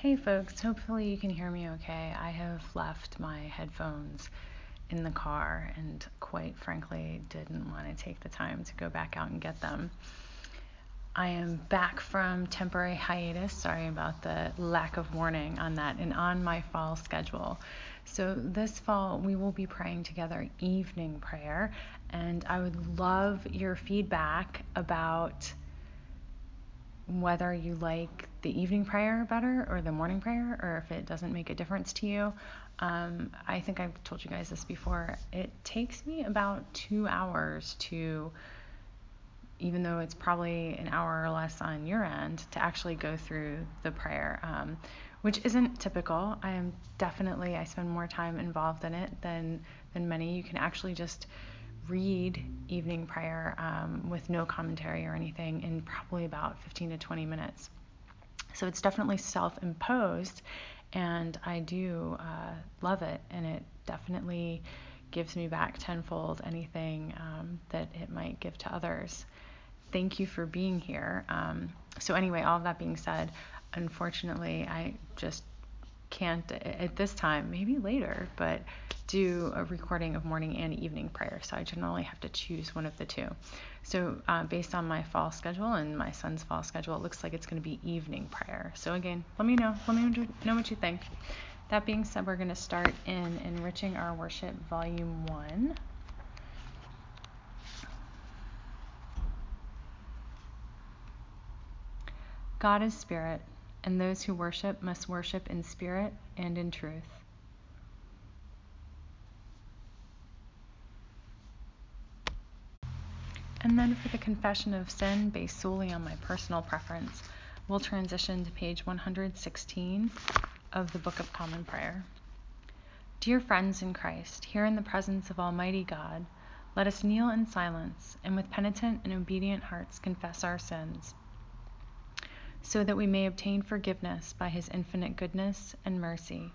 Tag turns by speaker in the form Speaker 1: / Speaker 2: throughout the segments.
Speaker 1: Hey folks, hopefully you can hear me okay. I have left my headphones in the car and quite frankly didn't want to take the time to go back out and get them. I am back from temporary hiatus. Sorry about the lack of warning on that and on my fall schedule. So, this fall we will be praying together evening prayer, and I would love your feedback about whether you like the evening prayer better or the morning prayer, or if it doesn't make a difference to you. Um, I think I've told you guys this before. It takes me about two hours to, even though it's probably an hour or less on your end, to actually go through the prayer, um, which isn't typical. I am definitely I spend more time involved in it than than many. You can actually just read evening prayer um, with no commentary or anything in probably about 15 to 20 minutes. So it's definitely self imposed, and I do uh, love it, and it definitely gives me back tenfold anything um, that it might give to others. Thank you for being here. Um, so, anyway, all of that being said, unfortunately, I just can't at this time, maybe later, but do a recording of morning and evening prayer. So I generally have to choose one of the two. So uh, based on my fall schedule and my son's fall schedule, it looks like it's going to be evening prayer. So again, let me know. Let me know what you think. That being said, we're going to start in Enriching Our Worship, Volume 1. God is spirit and those who worship must worship in spirit and in truth. And then for the confession of sin, based solely on my personal preference, we'll transition to page 116 of the Book of Common Prayer. Dear friends in Christ, here in the presence of Almighty God, let us kneel in silence and with penitent and obedient hearts confess our sins so that we may obtain forgiveness by his infinite goodness and mercy.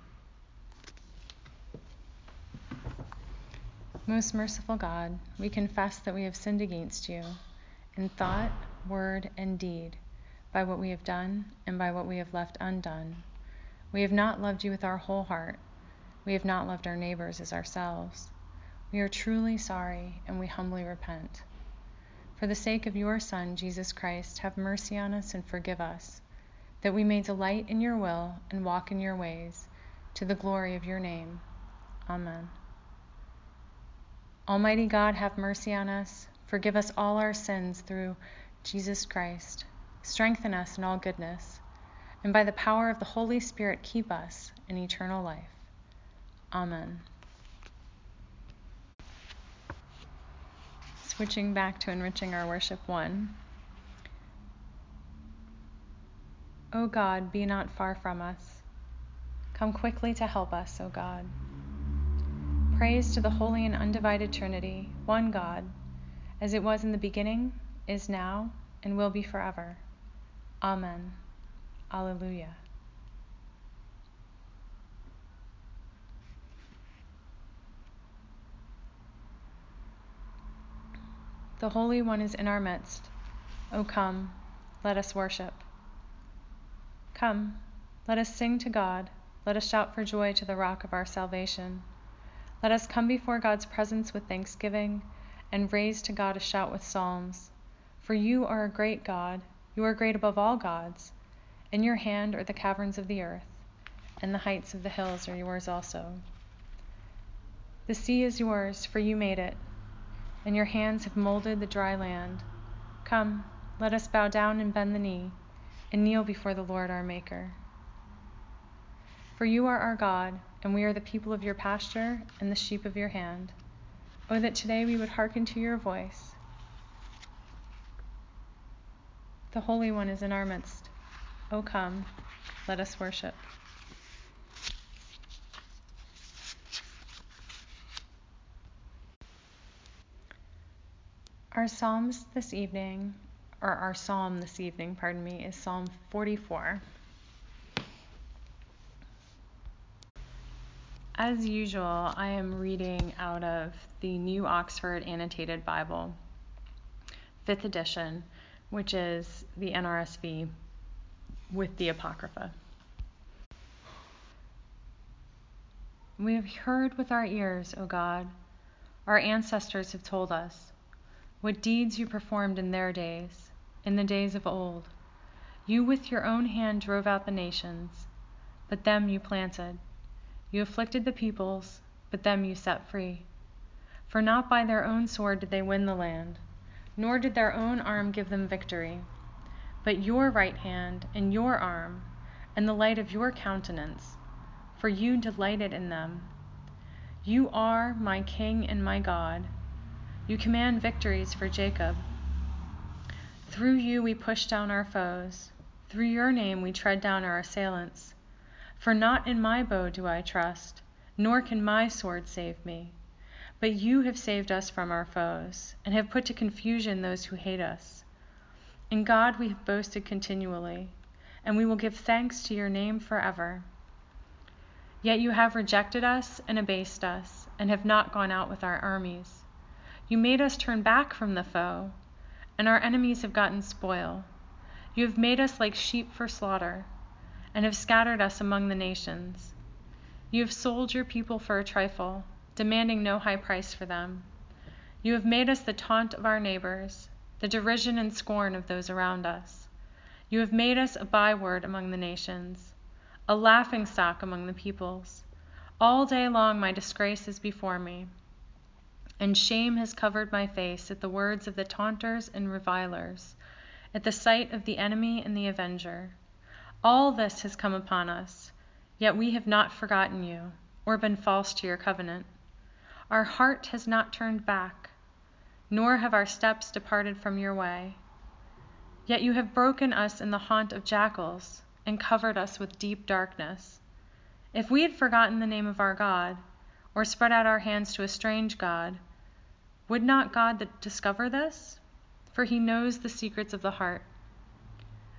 Speaker 1: Most merciful God, we confess that we have sinned against you in thought, word, and deed, by what we have done and by what we have left undone. We have not loved you with our whole heart. We have not loved our neighbors as ourselves. We are truly sorry and we humbly repent. For the sake of your Son, Jesus Christ, have mercy on us and forgive us, that we may delight in your will and walk in your ways, to the glory of your name. Amen. Almighty God, have mercy on us. Forgive us all our sins through Jesus Christ. Strengthen us in all goodness, and by the power of the Holy Spirit, keep us in eternal life. Amen. Switching back to enriching our worship one. O God, be not far from us. Come quickly to help us, O God. Praise to the holy and undivided Trinity, one God, as it was in the beginning, is now, and will be forever. Amen. Alleluia. The Holy One is in our midst. O come, let us worship. Come, let us sing to God. Let us shout for joy to the rock of our salvation. Let us come before God's presence with thanksgiving and raise to God a shout with psalms. For you are a great God. You are great above all gods. In your hand are the caverns of the earth, and the heights of the hills are yours also. The sea is yours, for you made it and your hands have molded the dry land. Come, let us bow down and bend the knee, and kneel before the Lord our Maker. For you are our God, and we are the people of your pasture and the sheep of your hand. Oh, that today we would hearken to your voice. The Holy One is in our midst. Oh, come, let us worship. Our Psalms this evening, or our Psalm this evening, pardon me, is Psalm 44. As usual, I am reading out of the New Oxford Annotated Bible, 5th edition, which is the NRSV with the Apocrypha. We have heard with our ears, O God. Our ancestors have told us what deeds you performed in their days, in the days of old. You with your own hand drove out the nations, but them you planted. You afflicted the peoples, but them you set free. For not by their own sword did they win the land, nor did their own arm give them victory, but your right hand and your arm, and the light of your countenance, for you delighted in them. You are my King and my God. You command victories for Jacob. Through you we push down our foes. Through your name we tread down our assailants. For not in my bow do I trust, nor can my sword save me. But you have saved us from our foes, and have put to confusion those who hate us. In God we have boasted continually, and we will give thanks to your name forever. Yet you have rejected us and abased us, and have not gone out with our armies. You made us turn back from the foe and our enemies have gotten spoil. You have made us like sheep for slaughter, and have scattered us among the nations. You have sold your people for a trifle, demanding no high price for them. You have made us the taunt of our neighbors, the derision and scorn of those around us. You have made us a byword among the nations, a laughing stock among the peoples. All day long my disgrace is before me and shame has covered my face at the words of the taunters and revilers, at the sight of the enemy and the avenger. All this has come upon us, yet we have not forgotten you, or been false to your covenant. Our heart has not turned back, nor have our steps departed from your way. Yet you have broken us in the haunt of jackals, and covered us with deep darkness. If we had forgotten the name of our God, or spread out our hands to a strange God, would not God discover this? For he knows the secrets of the heart.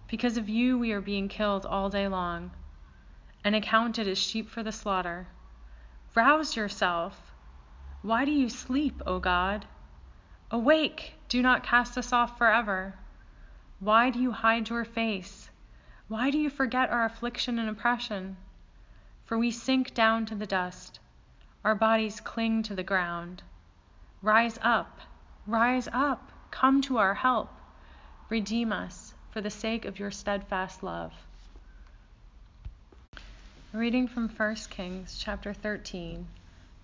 Speaker 1: Because of you, we are being killed all day long and accounted as sheep for the slaughter. Rouse yourself. Why do you sleep, O God? Awake, do not cast us off forever. Why do you hide your face? Why do you forget our affliction and oppression? For we sink down to the dust, our bodies cling to the ground. Rise up, rise up, come to our help. Redeem us for the sake of your steadfast love. Reading from 1 Kings chapter 13,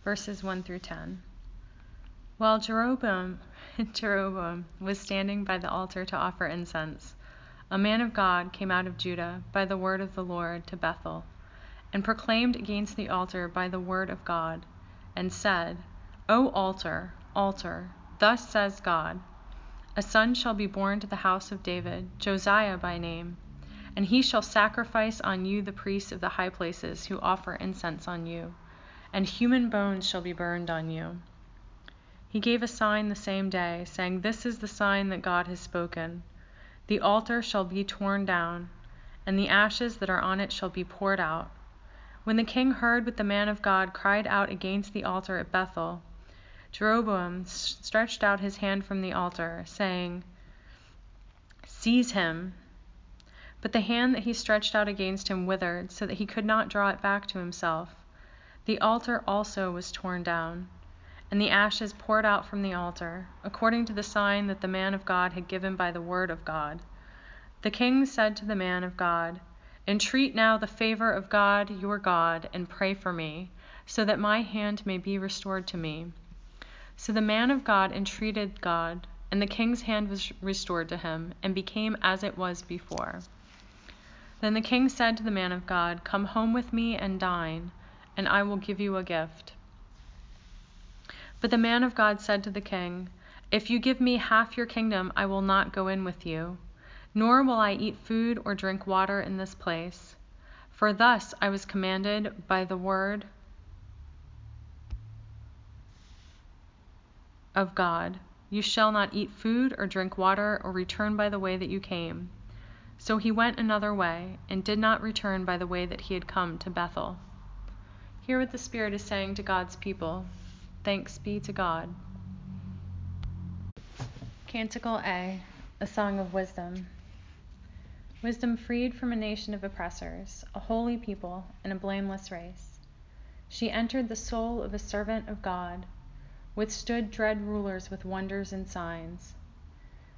Speaker 1: verses 1 through 10. While Jeroboam, Jeroboam was standing by the altar to offer incense, a man of God came out of Judah by the word of the Lord to Bethel, and proclaimed against the altar by the word of God, and said, O altar, altar, Thus says God A son shall be born to the house of David, Josiah by name, and he shall sacrifice on you the priests of the high places who offer incense on you, and human bones shall be burned on you. He gave a sign the same day, saying, This is the sign that God has spoken. The altar shall be torn down, and the ashes that are on it shall be poured out. When the king heard what the man of God cried out against the altar at Bethel, Jeroboam stretched out his hand from the altar, saying, Seize him. But the hand that he stretched out against him withered, so that he could not draw it back to himself. The altar also was torn down, and the ashes poured out from the altar, according to the sign that the man of God had given by the word of God. The king said to the man of God, Entreat now the favor of God your God, and pray for me, so that my hand may be restored to me. So the man of God entreated God, and the king's hand was restored to him, and became as it was before. Then the king said to the man of God, Come home with me and dine, and I will give you a gift. But the man of God said to the king, If you give me half your kingdom, I will not go in with you, nor will I eat food or drink water in this place. For thus I was commanded by the word of God You shall not eat food or drink water or return by the way that you came. So he went another way, and did not return by the way that he had come to Bethel. Hear what the Spirit is saying to God's people. Thanks be to God. Canticle A, a song of wisdom. Wisdom freed from a nation of oppressors, a holy people, and a blameless race. She entered the soul of a servant of God, withstood dread rulers with wonders and signs.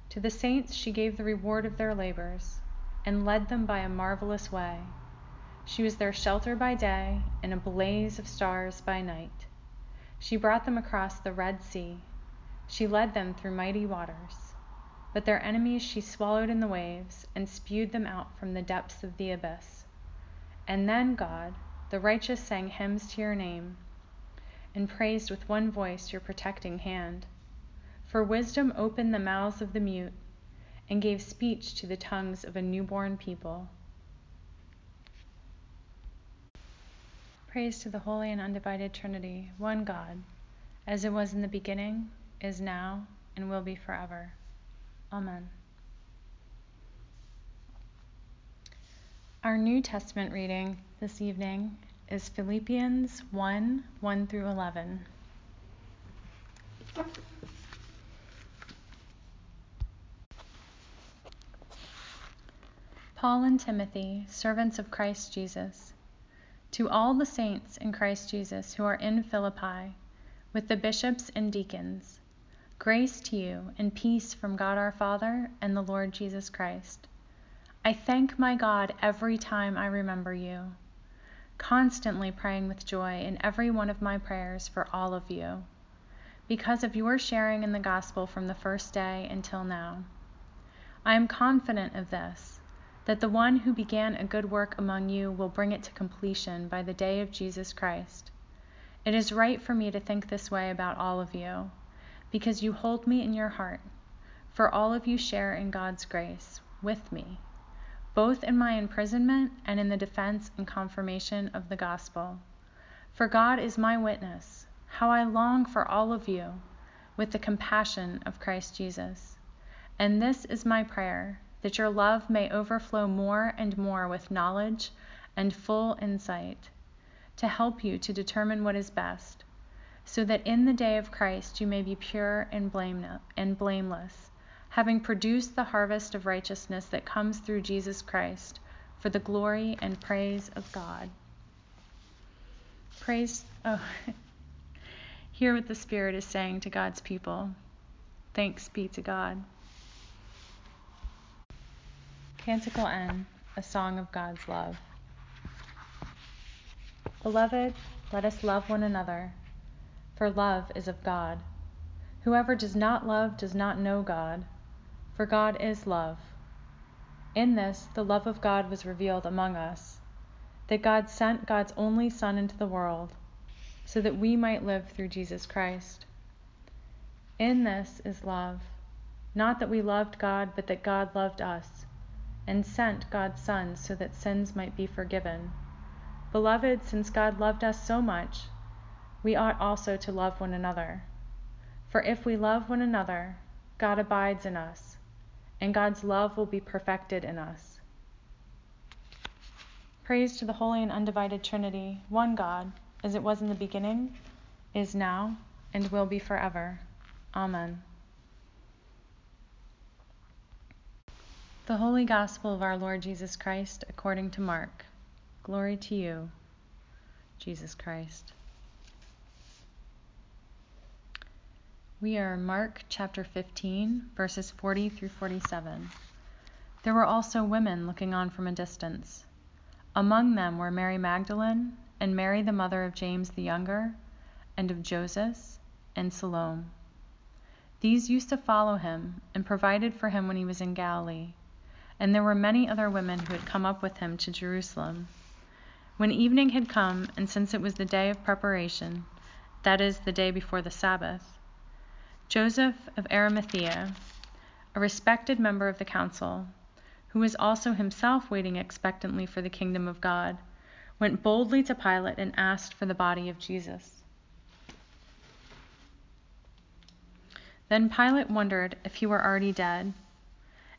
Speaker 1: To the saints she gave the reward of their labors, and led them by a marvelous way. She was their shelter by day and a blaze of stars by night. She brought them across the Red Sea. She led them through mighty waters. But their enemies she swallowed in the waves and spewed them out from the depths of the abyss. And then, God, the righteous sang hymns to your name and praised with one voice your protecting hand. For wisdom opened the mouths of the mute and gave speech to the tongues of a newborn people. Praise to the Holy and Undivided Trinity, one God, as it was in the beginning, is now, and will be forever. Amen. Our New Testament reading this evening is Philippians 1 1 through 11. Paul and Timothy, servants of Christ Jesus, to all the saints in Christ Jesus who are in Philippi, with the bishops and deacons, grace to you and peace from God our Father and the Lord Jesus Christ. I thank my God every time I remember you, constantly praying with joy in every one of my prayers for all of you, because of your sharing in the gospel from the first day until now. I am confident of this, that the one who began a good work among you will bring it to completion by the day of Jesus Christ. It is right for me to think this way about all of you, because you hold me in your heart, for all of you share in God's grace with me both in my imprisonment and in the defense and confirmation of the gospel. For God is my witness, how I long for all of you with the compassion of Christ Jesus. And this is my prayer that your love may overflow more and more with knowledge and full insight, to help you to determine what is best, so that in the day of Christ you may be pure and blameless having produced the harvest of righteousness that comes through Jesus Christ for the glory and praise of God. Praise, oh, hear what the Spirit is saying to God's people. Thanks be to God. Canticle N, a song of God's love. Beloved, let us love one another, for love is of God. Whoever does not love does not know God for God is love. In this, the love of God was revealed among us, that God sent God's only Son into the world, so that we might live through Jesus Christ. In this is love, not that we loved God, but that God loved us, and sent God's Son so that sins might be forgiven. Beloved, since God loved us so much, we ought also to love one another. For if we love one another, God abides in us and God's love will be perfected in us. Praise to the Holy and Undivided Trinity, one God, as it was in the beginning, is now, and will be forever. Amen. The Holy Gospel of our Lord Jesus Christ according to Mark. Glory to you, Jesus Christ. We are Mark chapter 15, verses 40 through 47. There were also women looking on from a distance. Among them were Mary Magdalene, and Mary the mother of James the younger, and of Joseph, and Salome. These used to follow him, and provided for him when he was in Galilee. And there were many other women who had come up with him to Jerusalem. When evening had come, and since it was the day of preparation, that is, the day before the Sabbath, Joseph of Arimathea, a respected member of the council, who was also himself waiting expectantly for the kingdom of God, went boldly to Pilate and asked for the body of Jesus. Then Pilate wondered if he were already dead,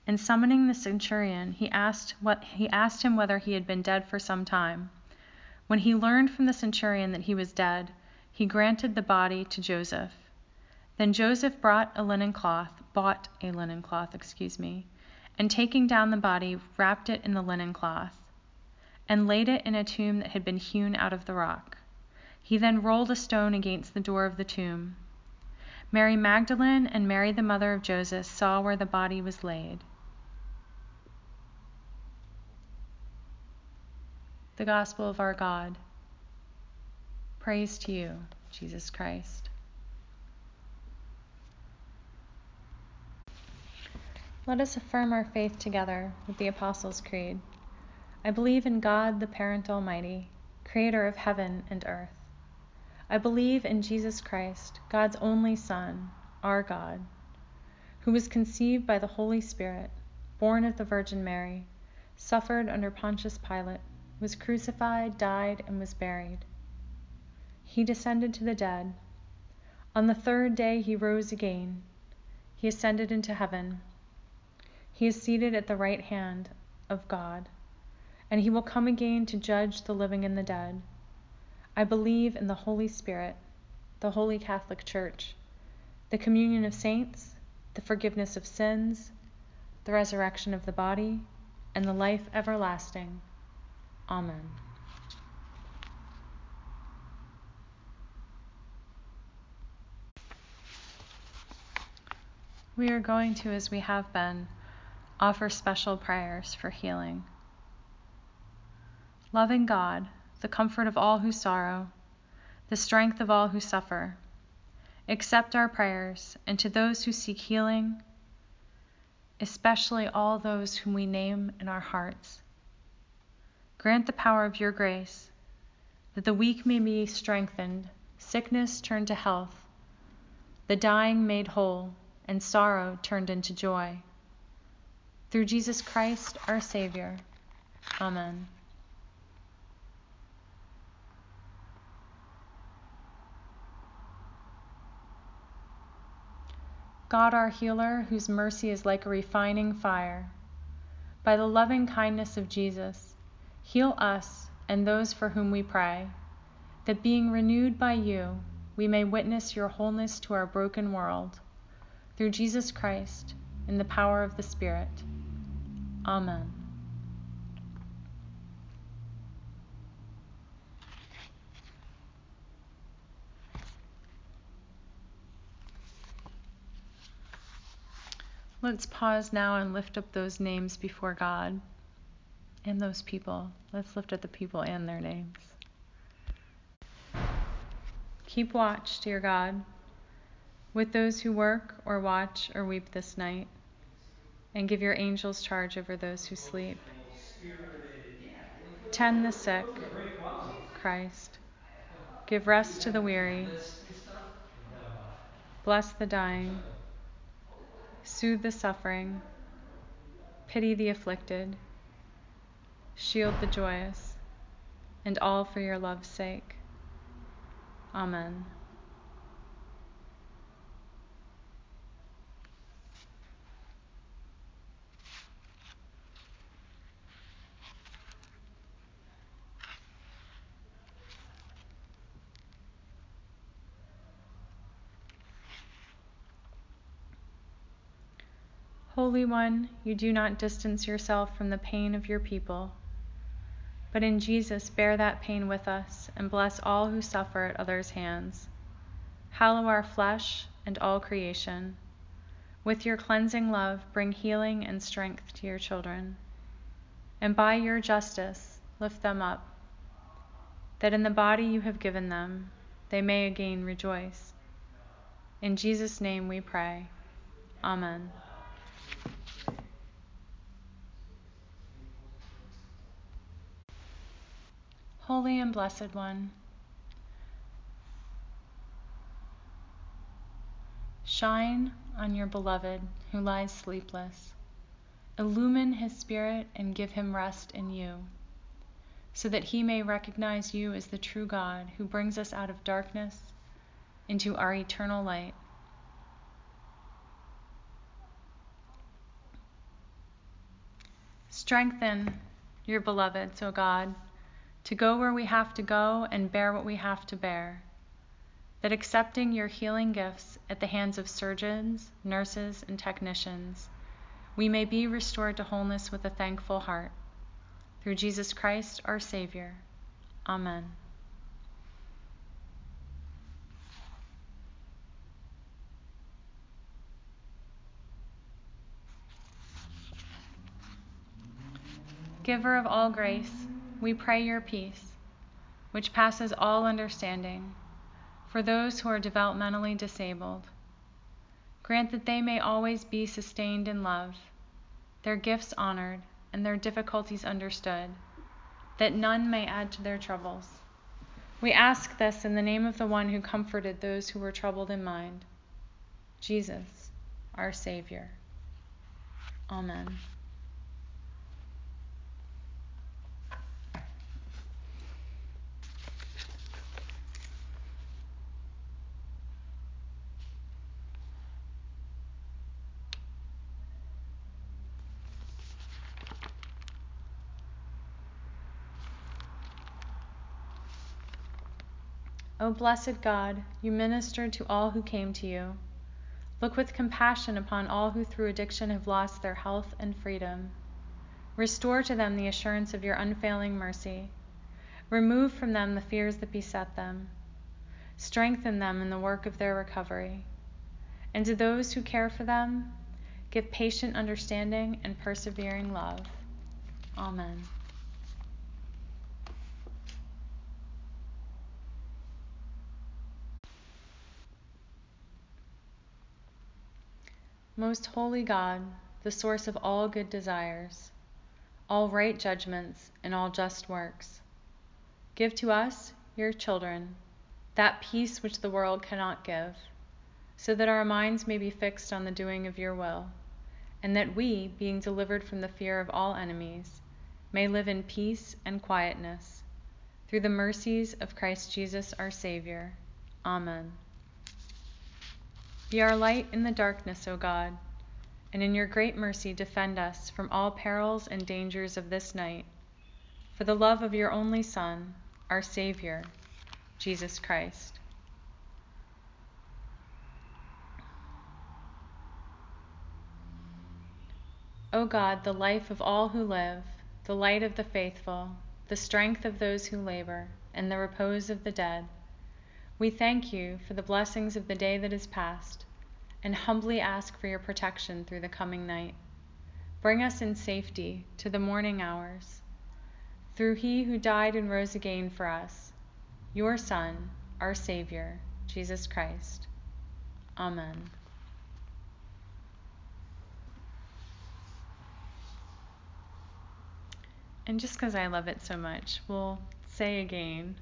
Speaker 1: and summoning the centurion, he asked what he asked him whether he had been dead for some time. When he learned from the centurion that he was dead, he granted the body to Joseph. Then Joseph brought a linen cloth, bought a linen cloth, excuse me, and taking down the body, wrapped it in the linen cloth, and laid it in a tomb that had been hewn out of the rock. He then rolled a stone against the door of the tomb. Mary Magdalene and Mary, the mother of Joseph, saw where the body was laid. The Gospel of our God. Praise to you, Jesus Christ. Let us affirm our faith together with the Apostles' Creed. I believe in God, the Parent Almighty, creator of heaven and earth. I believe in Jesus Christ, God's only Son, our God, who was conceived by the Holy Spirit, born of the Virgin Mary, suffered under Pontius Pilate, was crucified, died, and was buried. He descended to the dead. On the third day he rose again. He ascended into heaven. He is seated at the right hand of God and he will come again to judge the living and the dead. I believe in the Holy Spirit, the Holy Catholic Church, the communion of saints, the forgiveness of sins, the resurrection of the body, and the life everlasting. Amen. We are going to, as we have been, offer special prayers for healing. Loving God, the comfort of all who sorrow, the strength of all who suffer, accept our prayers, and to those who seek healing, especially all those whom we name in our hearts, grant the power of your grace, that the weak may be strengthened, sickness turned to health, the dying made whole, and sorrow turned into joy. Through Jesus Christ, our Savior. Amen. God our healer, whose mercy is like a refining fire, by the loving kindness of Jesus, heal us and those for whom we pray, that being renewed by you, we may witness your wholeness to our broken world. Through Jesus Christ, in the power of the Spirit. Amen. Let's pause now and lift up those names before God and those people. Let's lift up the people and their names. Keep watch, dear God, with those who work or watch or weep this night, and give your angels charge over those who sleep. Tend the sick, Christ. Give rest to the weary. Bless the dying soothe the suffering, pity the afflicted, shield the joyous, and all for your love's sake. Amen. Holy One, you do not distance yourself from the pain of your people, but in Jesus bear that pain with us and bless all who suffer at others' hands. Hallow our flesh and all creation. With your cleansing love, bring healing and strength to your children. And by your justice, lift them up, that in the body you have given them, they may again rejoice. In Jesus' name we pray. Amen. Holy and Blessed One, shine on your beloved who lies sleepless. Illumine his spirit and give him rest in you, so that he may recognize you as the true God who brings us out of darkness into our eternal light. Strengthen your beloveds, O God to go where we have to go and bear what we have to bear. That accepting your healing gifts at the hands of surgeons, nurses, and technicians, we may be restored to wholeness with a thankful heart. Through Jesus Christ, our Savior. Amen. Giver of all grace, we pray your peace, which passes all understanding, for those who are developmentally disabled. Grant that they may always be sustained in love, their gifts honored, and their difficulties understood, that none may add to their troubles. We ask this in the name of the one who comforted those who were troubled in mind, Jesus, our Savior. Amen. O blessed God, you ministered to all who came to you. Look with compassion upon all who through addiction have lost their health and freedom. Restore to them the assurance of your unfailing mercy. Remove from them the fears that beset them. Strengthen them in the work of their recovery. And to those who care for them, give patient understanding and persevering love. Amen. Most holy God, the source of all good desires, all right judgments, and all just works, give to us, your children, that peace which the world cannot give, so that our minds may be fixed on the doing of your will, and that we, being delivered from the fear of all enemies, may live in peace and quietness. Through the mercies of Christ Jesus our Savior. Amen. Be our light in the darkness, O God, and in your great mercy defend us from all perils and dangers of this night, for the love of your only Son, our Savior, Jesus Christ. O God, the life of all who live, the light of the faithful, the strength of those who labor, and the repose of the dead, we thank you for the blessings of the day that is past, and humbly ask for your protection through the coming night. Bring us in safety to the morning hours. Through he who died and rose again for us, your Son, our Savior, Jesus Christ. Amen. And just because I love it so much, we'll say again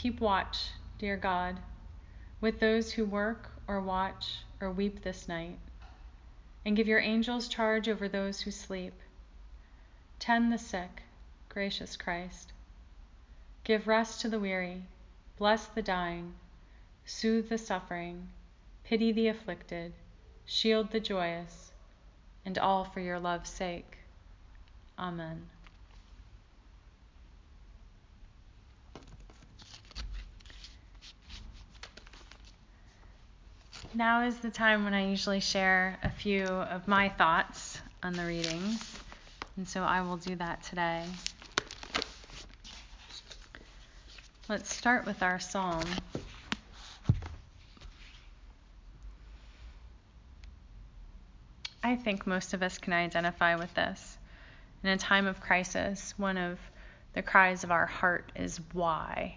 Speaker 1: Keep watch, dear God, with those who work or watch or weep this night, and give your angels charge over those who sleep. Tend the sick, gracious Christ. Give rest to the weary, bless the dying, soothe the suffering, pity the afflicted, shield the joyous, and all for your love's sake. Amen. Now is the time when I usually share a few of my thoughts on the readings, and so I will do that today. Let's start with our psalm. I think most of us can identify with this. In a time of crisis, one of the cries of our heart is why.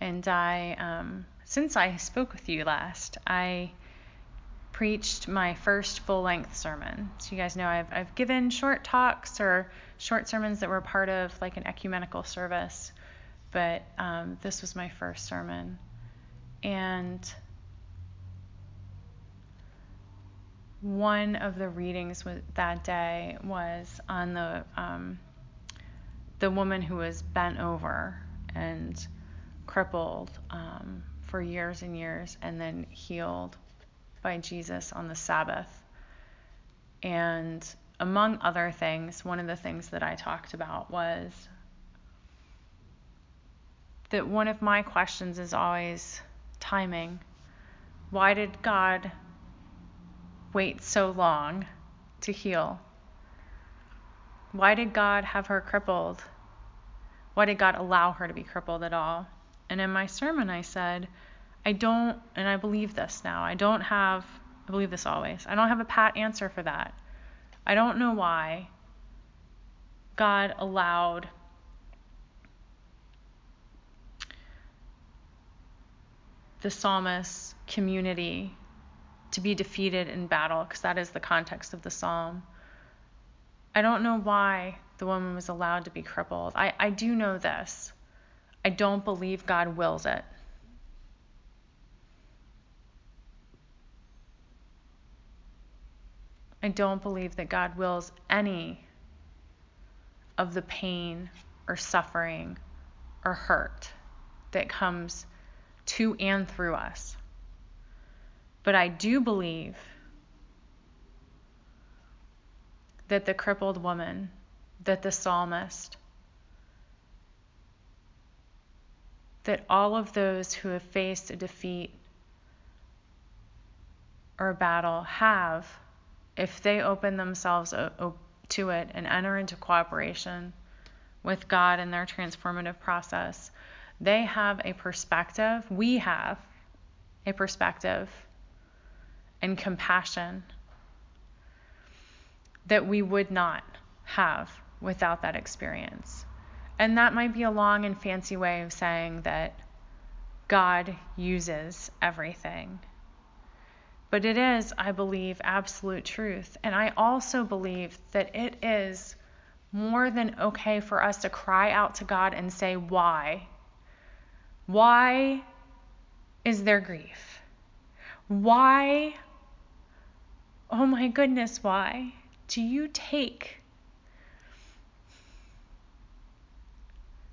Speaker 1: And I um, since I spoke with you last, I preached my first full length sermon. So, you guys know I've, I've given short talks or short sermons that were part of like an ecumenical service, but um, this was my first sermon. And one of the readings that day was on the um, the woman who was bent over and crippled um, for years and years and then healed by Jesus on the Sabbath. And among other things, one of the things that I talked about was that one of my questions is always timing. Why did God wait so long to heal? Why did God have her crippled? Why did God allow her to be crippled at all? And in my sermon, I said, I don't, and I believe this now, I don't have, I believe this always, I don't have a pat answer for that. I don't know why God allowed the psalmist's community to be defeated in battle, because that is the context of the psalm. I don't know why the woman was allowed to be crippled. I, I do know this. I don't believe God wills it. I don't believe that God wills any of the pain or suffering or hurt that comes to and through us. But I do believe that the crippled woman, that the psalmist, that all of those who have faced a defeat or a battle have, if they open themselves to it and enter into cooperation with God in their transformative process, they have a perspective, we have a perspective and compassion that we would not have without that experience. And that might be a long and fancy way of saying that God uses everything. But it is, I believe, absolute truth. And I also believe that it is more than okay for us to cry out to God and say, Why? Why is there grief? Why, oh my goodness, why do you take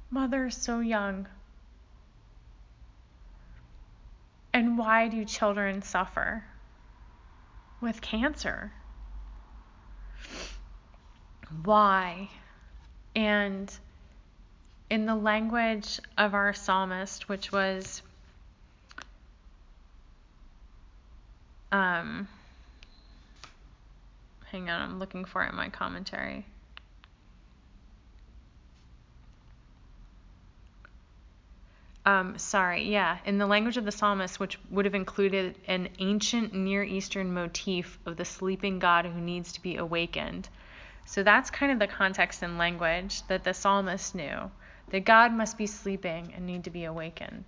Speaker 1: mothers so young? And why do children suffer with cancer? Why? And in the language of our psalmist, which was um, hang on, I'm looking for it in my commentary. Um, sorry, yeah, in the language of the psalmist, which would have included an ancient Near Eastern motif of the sleeping God who needs to be awakened. So that's kind of the context and language that the psalmist knew that God must be sleeping and need to be awakened.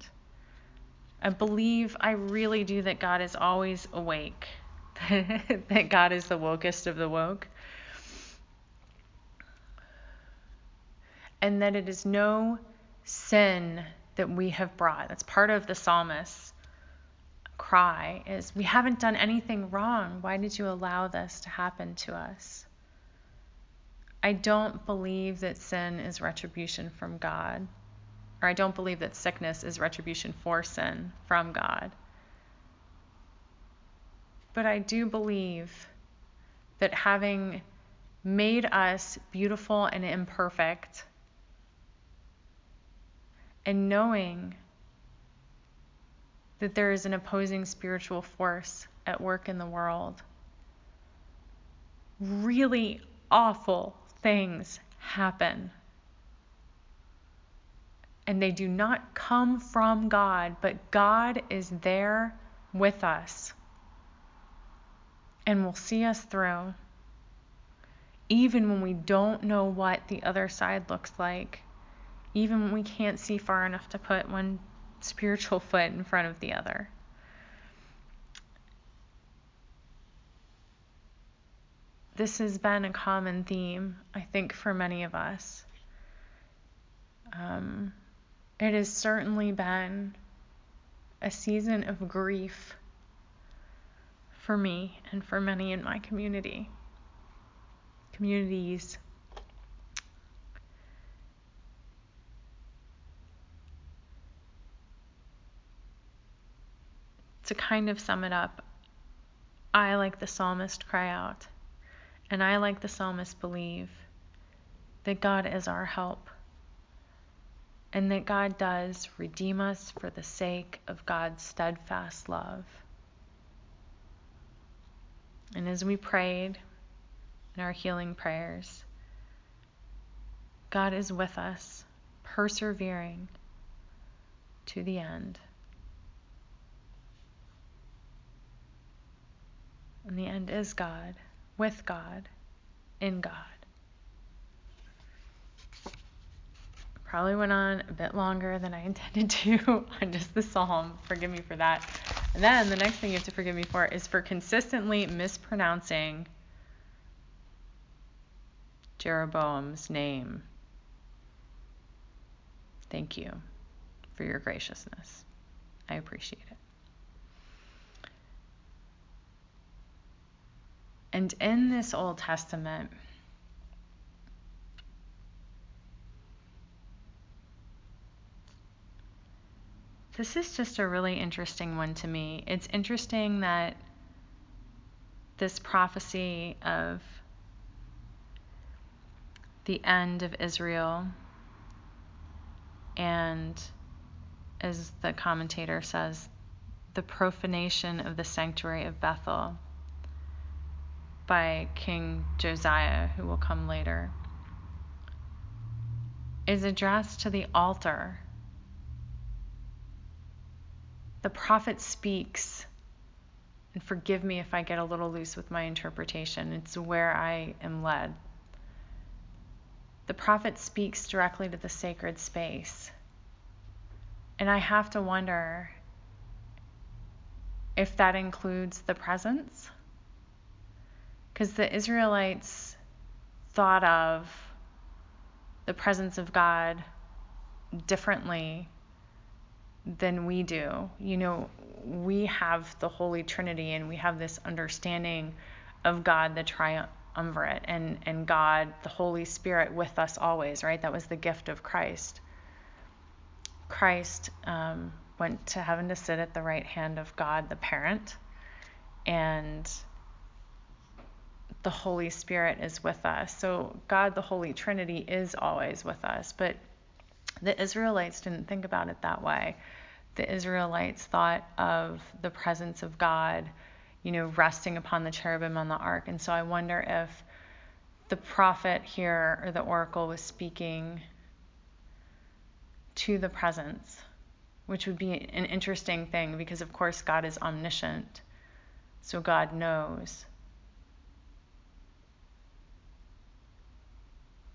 Speaker 1: I believe, I really do, that God is always awake, that God is the wokest of the woke, and that it is no sin that we have brought. That's part of the psalmist's cry is we haven't done anything wrong. Why did you allow this to happen to us? I don't believe that sin is retribution from God, or I don't believe that sickness is retribution for sin from God. But I do believe that having made us beautiful and imperfect, and knowing that there is an opposing spiritual force at work in the world, really awful things happen. And they do not come from God, but God is there with us and will see us through, even when we don't know what the other side looks like, even when we can't see far enough to put one spiritual foot in front of the other. this has been a common theme, I think, for many of us. Um, it has certainly been a season of grief for me and for many in my community, communities. To kind of sum it up, I, like the psalmist, cry out. And I, like the psalmist, believe that God is our help and that God does redeem us for the sake of God's steadfast love. And as we prayed in our healing prayers, God is with us, persevering to the end. And the end is God with God in God. Probably went on a bit longer than I intended to on just the psalm. Forgive me for that. And then the next thing you have to forgive me for is for consistently mispronouncing Jeroboam's name. Thank you for your graciousness. I appreciate it. And in this Old Testament, this is just a really interesting one to me. It's interesting that this prophecy of the end of Israel and, as the commentator says, the profanation of the sanctuary of Bethel by King Josiah, who will come later, is addressed to the altar. The prophet speaks, and forgive me if I get a little loose with my interpretation, it's where I am led. The prophet speaks directly to the sacred space. And I have to wonder if that includes the presence because the Israelites thought of the presence of God differently than we do. You know, we have the Holy Trinity and we have this understanding of God, the triumvirate, and, and God, the Holy Spirit, with us always, right? That was the gift of Christ. Christ um, went to heaven to sit at the right hand of God, the parent, and the Holy Spirit is with us. So, God, the Holy Trinity, is always with us. But the Israelites didn't think about it that way. The Israelites thought of the presence of God, you know, resting upon the cherubim on the ark. And so I wonder if the prophet here or the oracle was speaking to the presence, which would be an interesting thing because, of course, God is omniscient. So God knows.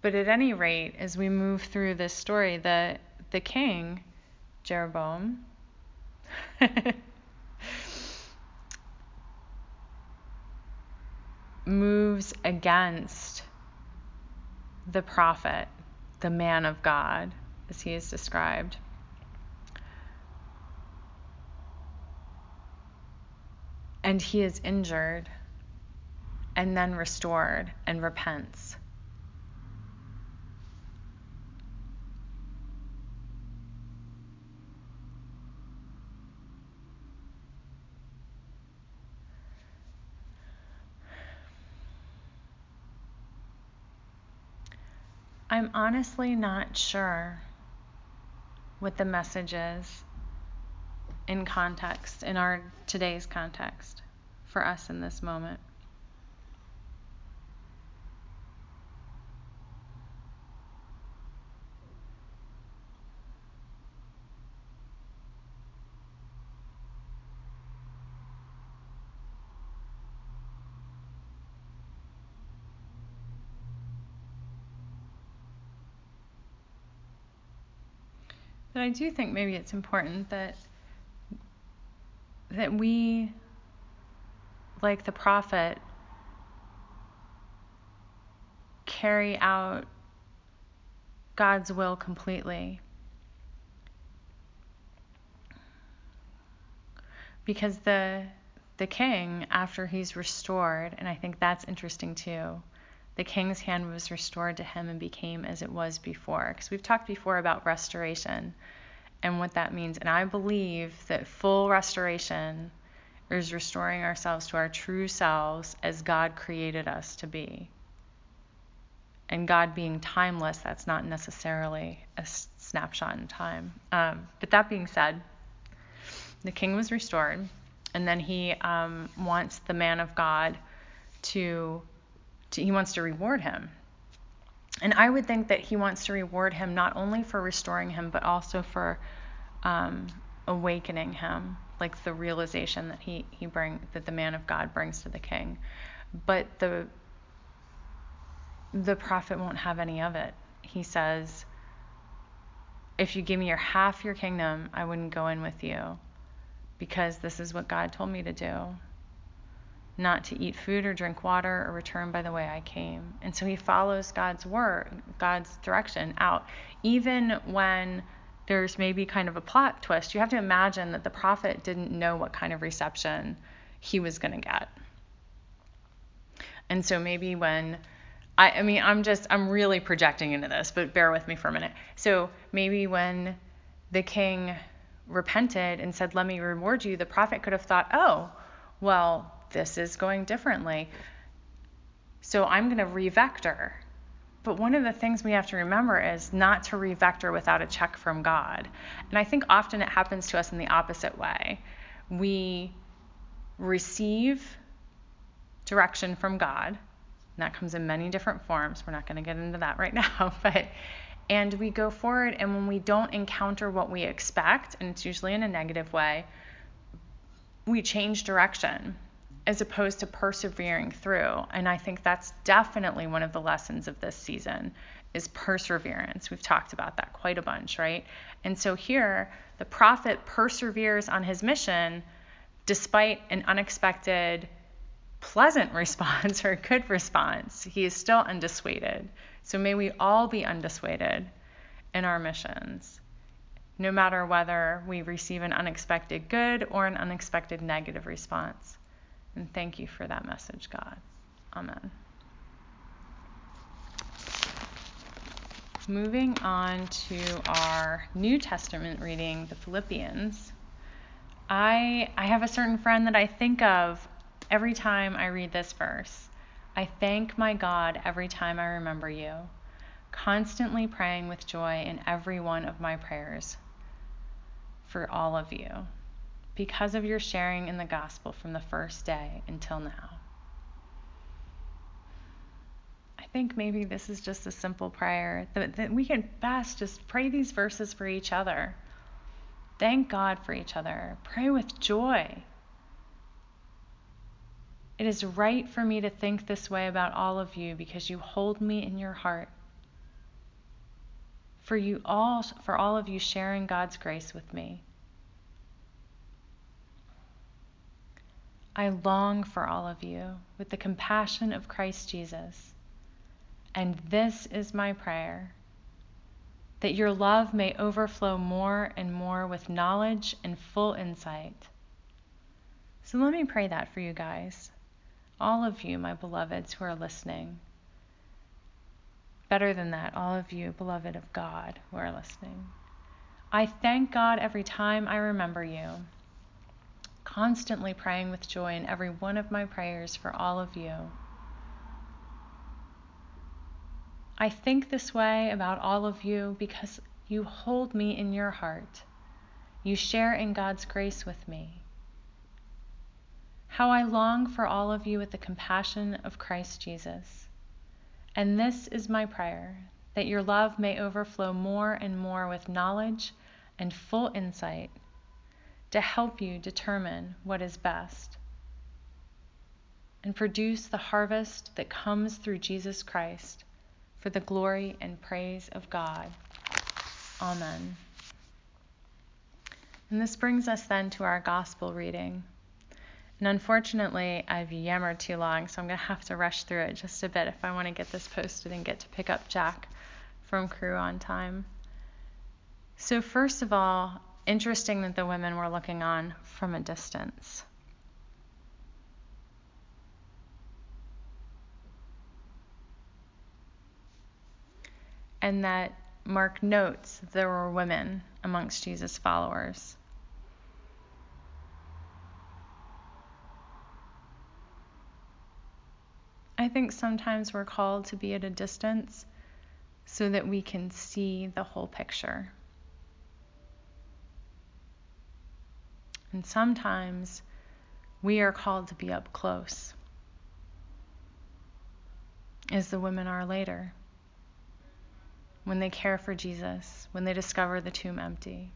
Speaker 1: But at any rate, as we move through this story, the, the king, Jeroboam, moves against the prophet, the man of God, as he is described. And he is injured and then restored and repents. I'm honestly not sure what the message is in context, in our today's context, for us in this moment. But I do think maybe it's important that that we like the prophet carry out God's will completely. Because the the king after he's restored and I think that's interesting too the king's hand was restored to him and became as it was before. Because we've talked before about restoration and what that means. And I believe that full restoration is restoring ourselves to our true selves as God created us to be. And God being timeless, that's not necessarily a snapshot in time. Um, but that being said, the king was restored, and then he um, wants the man of God to to, he wants to reward him. And I would think that he wants to reward him not only for restoring him, but also for um, awakening him, like the realization that he, he bring that the man of God brings to the king. But the the prophet won't have any of it. He says, If you give me your half your kingdom, I wouldn't go in with you because this is what God told me to do not to eat food or drink water or return by the way I came. And so he follows God's word, God's direction out. Even when there's maybe kind of a plot twist, you have to imagine that the prophet didn't know what kind of reception he was going to get. And so maybe when I, I mean, I'm just, I'm really projecting into this, but bear with me for a minute. So maybe when the king repented and said, Let me reward you, the prophet could have thought, Oh, well, this is going differently. So I'm going to revector. But one of the things we have to remember is not to revector without a check from God. And I think often it happens to us in the opposite way. We receive direction from God, and that comes in many different forms. We're not going to get into that right now, but and we go forward and when we don't encounter what we expect, and it's usually in a negative way, we change direction as opposed to persevering through. And I think that's definitely one of the lessons of this season is perseverance. We've talked about that quite a bunch, right? And so here, the prophet perseveres on his mission despite an unexpected pleasant response or a good response. He is still undissuaded. So may we all be undissuaded in our missions, no matter whether we receive an unexpected good or an unexpected negative response. And thank you for that message, God. Amen. Moving on to our New Testament reading, the Philippians. I I have a certain friend that I think of every time I read this verse. I thank my God every time I remember you, constantly praying with joy in every one of my prayers for all of you because of your sharing in the gospel from the first day until now. I think maybe this is just a simple prayer that, that we can best just pray these verses for each other. Thank God for each other. Pray with joy. It is right for me to think this way about all of you because you hold me in your heart. For you all for all of you sharing God's grace with me. I long for all of you with the compassion of Christ Jesus. And this is my prayer that your love may overflow more and more with knowledge and full insight. So let me pray that for you guys, all of you, my beloveds who are listening. Better than that, all of you, beloved of God, who are listening. I thank God every time I remember you constantly praying with joy in every one of my prayers for all of you. I think this way about all of you because you hold me in your heart. You share in God's grace with me. How I long for all of you with the compassion of Christ Jesus. And this is my prayer that your love may overflow more and more with knowledge and full insight to help you determine what is best and produce the harvest that comes through Jesus Christ for the glory and praise of God. Amen. And this brings us then to our gospel reading. And unfortunately, I've yammered too long, so I'm going to have to rush through it just a bit if I want to get this posted and get to pick up Jack from crew on time. So, first of all, interesting that the women were looking on from a distance. And that Mark notes there were women amongst Jesus' followers. I think sometimes we're called to be at a distance so that we can see the whole picture. And sometimes we are called to be up close, as the women are later, when they care for Jesus, when they discover the tomb empty.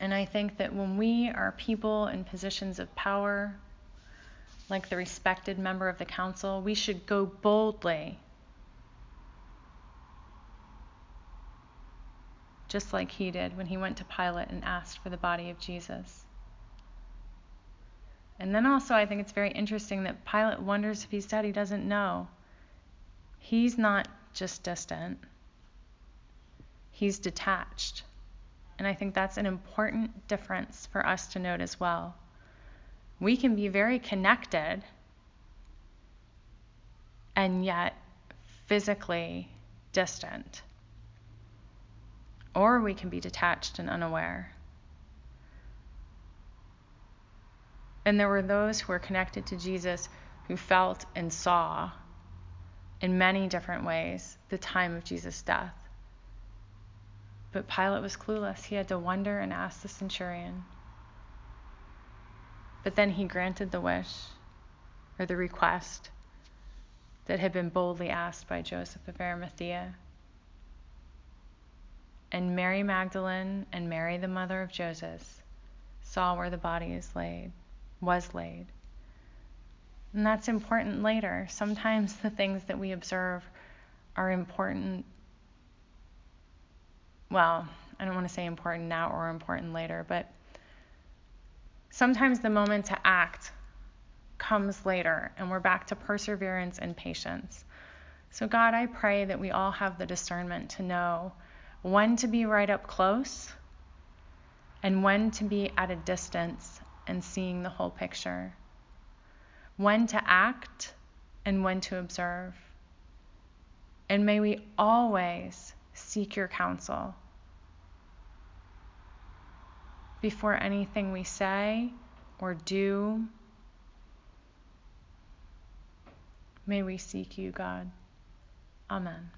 Speaker 1: And I think that when we are people in positions of power, like the respected member of the council, we should go boldly, just like he did when he went to Pilate and asked for the body of Jesus. And then also, I think it's very interesting that Pilate wonders if he's dead. He doesn't know. He's not just distant, he's detached. And I think that's an important difference for us to note as well. We can be very connected and yet physically distant. Or we can be detached and unaware. And there were those who were connected to Jesus who felt and saw in many different ways the time of Jesus' death. But Pilate was clueless. He had to wonder and ask the centurion. But then he granted the wish or the request that had been boldly asked by Joseph of Arimathea. And Mary Magdalene and Mary, the mother of Joseph, saw where the body is laid was laid. And that's important later. Sometimes the things that we observe are important. Well, I don't want to say important now or important later, but sometimes the moment to act comes later, and we're back to perseverance and patience. So, God, I pray that we all have the discernment to know when to be right up close and when to be at a distance and seeing the whole picture, when to act and when to observe. And may we always seek your counsel before anything we say or do. May we seek you, God. Amen.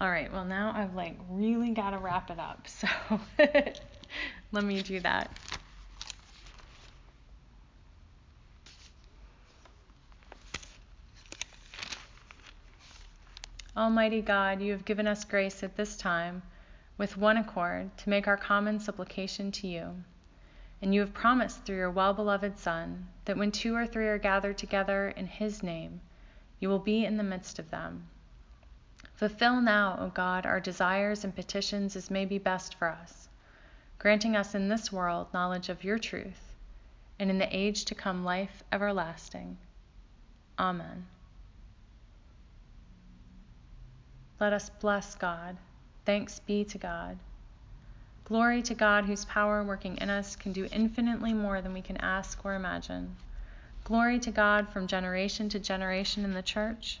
Speaker 1: All right, well, now I've like really got to wrap it up. So let me do that. Almighty God, you have given us grace at this time, with one accord, to make our common supplication to you. And you have promised through your well beloved Son that when two or three are gathered together in his name, you will be in the midst of them. Fulfill now, O God, our desires and petitions as may be best for us, granting us in this world knowledge of your truth, and in the age to come life everlasting. Amen. Let us bless God. Thanks be to God. Glory to God, whose power working in us can do infinitely more than we can ask or imagine. Glory to God from generation to generation in the church